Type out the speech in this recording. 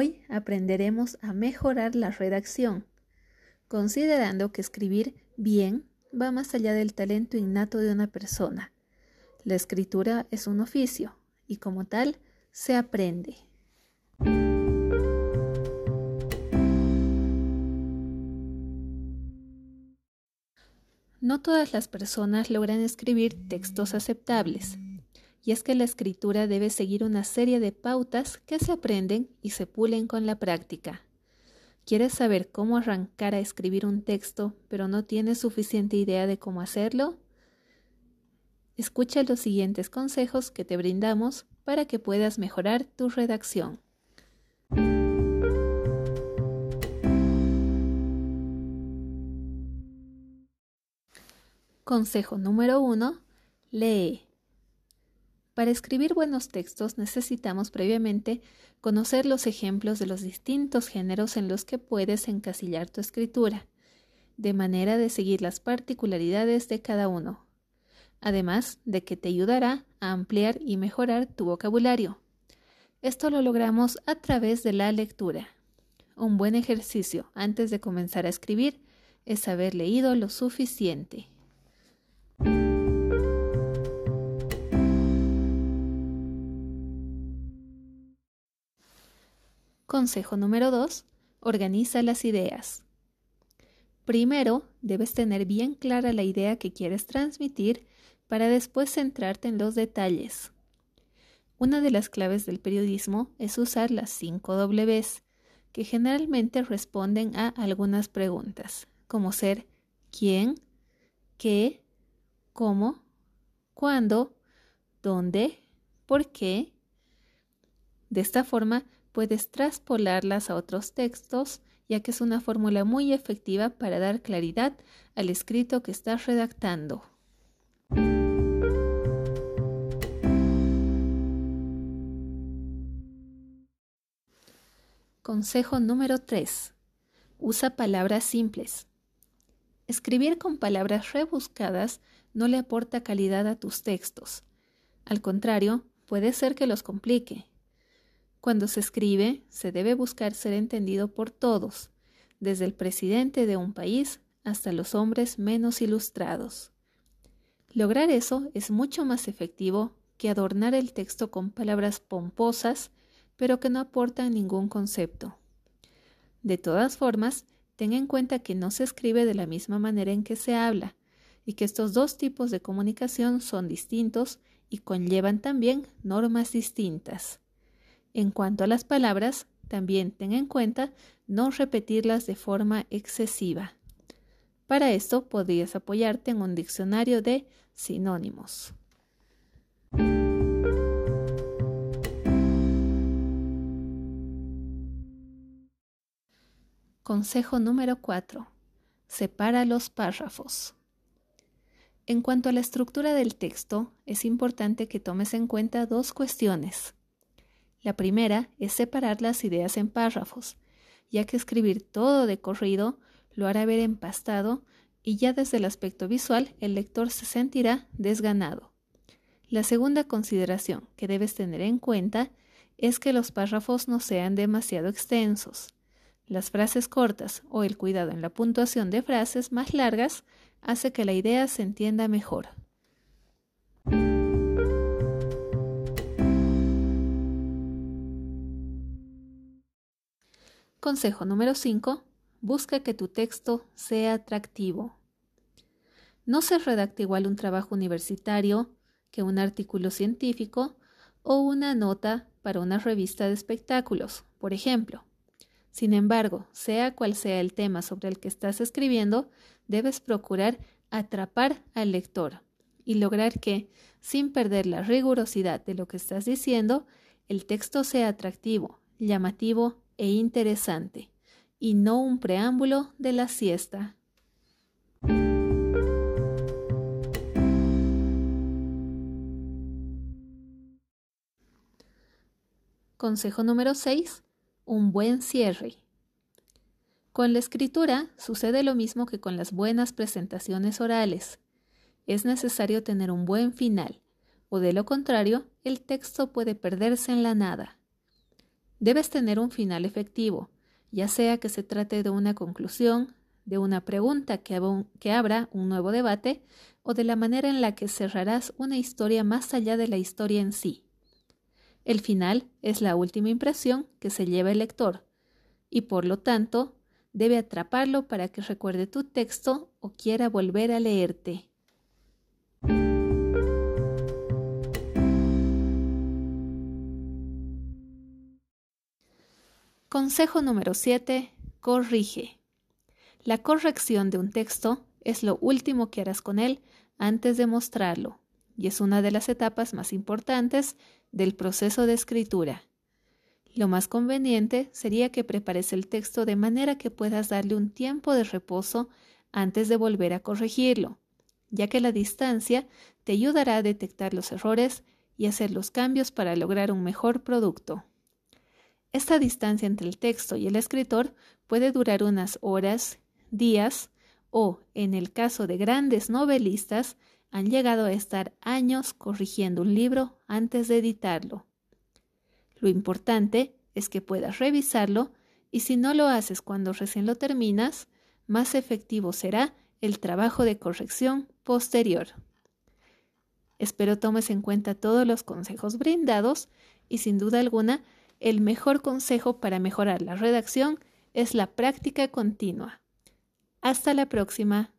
Hoy aprenderemos a mejorar la redacción, considerando que escribir bien va más allá del talento innato de una persona. La escritura es un oficio y como tal se aprende. No todas las personas logran escribir textos aceptables y es que la escritura debe seguir una serie de pautas que se aprenden y se pulen con la práctica. ¿Quieres saber cómo arrancar a escribir un texto, pero no tienes suficiente idea de cómo hacerlo? Escucha los siguientes consejos que te brindamos para que puedas mejorar tu redacción. Consejo número 1. Lee. Para escribir buenos textos necesitamos previamente conocer los ejemplos de los distintos géneros en los que puedes encasillar tu escritura, de manera de seguir las particularidades de cada uno, además de que te ayudará a ampliar y mejorar tu vocabulario. Esto lo logramos a través de la lectura. Un buen ejercicio antes de comenzar a escribir es haber leído lo suficiente. Consejo número 2. Organiza las ideas. Primero, debes tener bien clara la idea que quieres transmitir para después centrarte en los detalles. Una de las claves del periodismo es usar las 5 Ws, que generalmente responden a algunas preguntas, como ser quién, qué, cómo, cuándo, dónde, por qué. De esta forma, puedes traspolarlas a otros textos, ya que es una fórmula muy efectiva para dar claridad al escrito que estás redactando. Consejo número 3. Usa palabras simples. Escribir con palabras rebuscadas no le aporta calidad a tus textos. Al contrario, puede ser que los complique. Cuando se escribe, se debe buscar ser entendido por todos, desde el presidente de un país hasta los hombres menos ilustrados. Lograr eso es mucho más efectivo que adornar el texto con palabras pomposas, pero que no aportan ningún concepto. De todas formas, ten en cuenta que no se escribe de la misma manera en que se habla, y que estos dos tipos de comunicación son distintos y conllevan también normas distintas. En cuanto a las palabras, también ten en cuenta no repetirlas de forma excesiva. Para esto podrías apoyarte en un diccionario de sinónimos. Consejo número 4. Separa los párrafos. En cuanto a la estructura del texto, es importante que tomes en cuenta dos cuestiones. La primera es separar las ideas en párrafos, ya que escribir todo de corrido lo hará ver empastado y ya desde el aspecto visual el lector se sentirá desganado. La segunda consideración que debes tener en cuenta es que los párrafos no sean demasiado extensos. Las frases cortas o el cuidado en la puntuación de frases más largas hace que la idea se entienda mejor. Consejo número 5. Busca que tu texto sea atractivo. No se redacta igual un trabajo universitario que un artículo científico o una nota para una revista de espectáculos, por ejemplo. Sin embargo, sea cual sea el tema sobre el que estás escribiendo, debes procurar atrapar al lector y lograr que, sin perder la rigurosidad de lo que estás diciendo, el texto sea atractivo, llamativo e interesante, y no un preámbulo de la siesta. Consejo número 6. Un buen cierre. Con la escritura sucede lo mismo que con las buenas presentaciones orales. Es necesario tener un buen final, o de lo contrario, el texto puede perderse en la nada. Debes tener un final efectivo, ya sea que se trate de una conclusión, de una pregunta que, abra un nuevo debate o de la manera en la que cerrarás una historia más allá de la historia en sí. El final es la última impresión que se lleva el lector y por lo tanto debe atraparlo para que recuerde tu texto o quiera volver a leerte. Consejo número 7. Corrige. La corrección de un texto es lo último que harás con él antes de mostrarlo y es una de las etapas más importantes del proceso de escritura. Lo más conveniente sería que prepares el texto de manera que puedas darle un tiempo de reposo antes de volver a corregirlo, ya que la distancia te ayudará a detectar los errores y hacer los cambios para lograr un mejor producto. Esta distancia entre el texto y el escritor puede durar unas horas, días o, en el caso de grandes novelistas, han llegado a estar años corrigiendo un libro antes de editarlo. Lo importante es que puedas revisarlo y si no lo haces cuando recién lo terminas, más efectivo será el trabajo de corrección posterior. Espero tomes en cuenta todos los consejos brindados y sin duda alguna el mejor consejo para mejorar la redacción es la práctica continua. Hasta la próxima.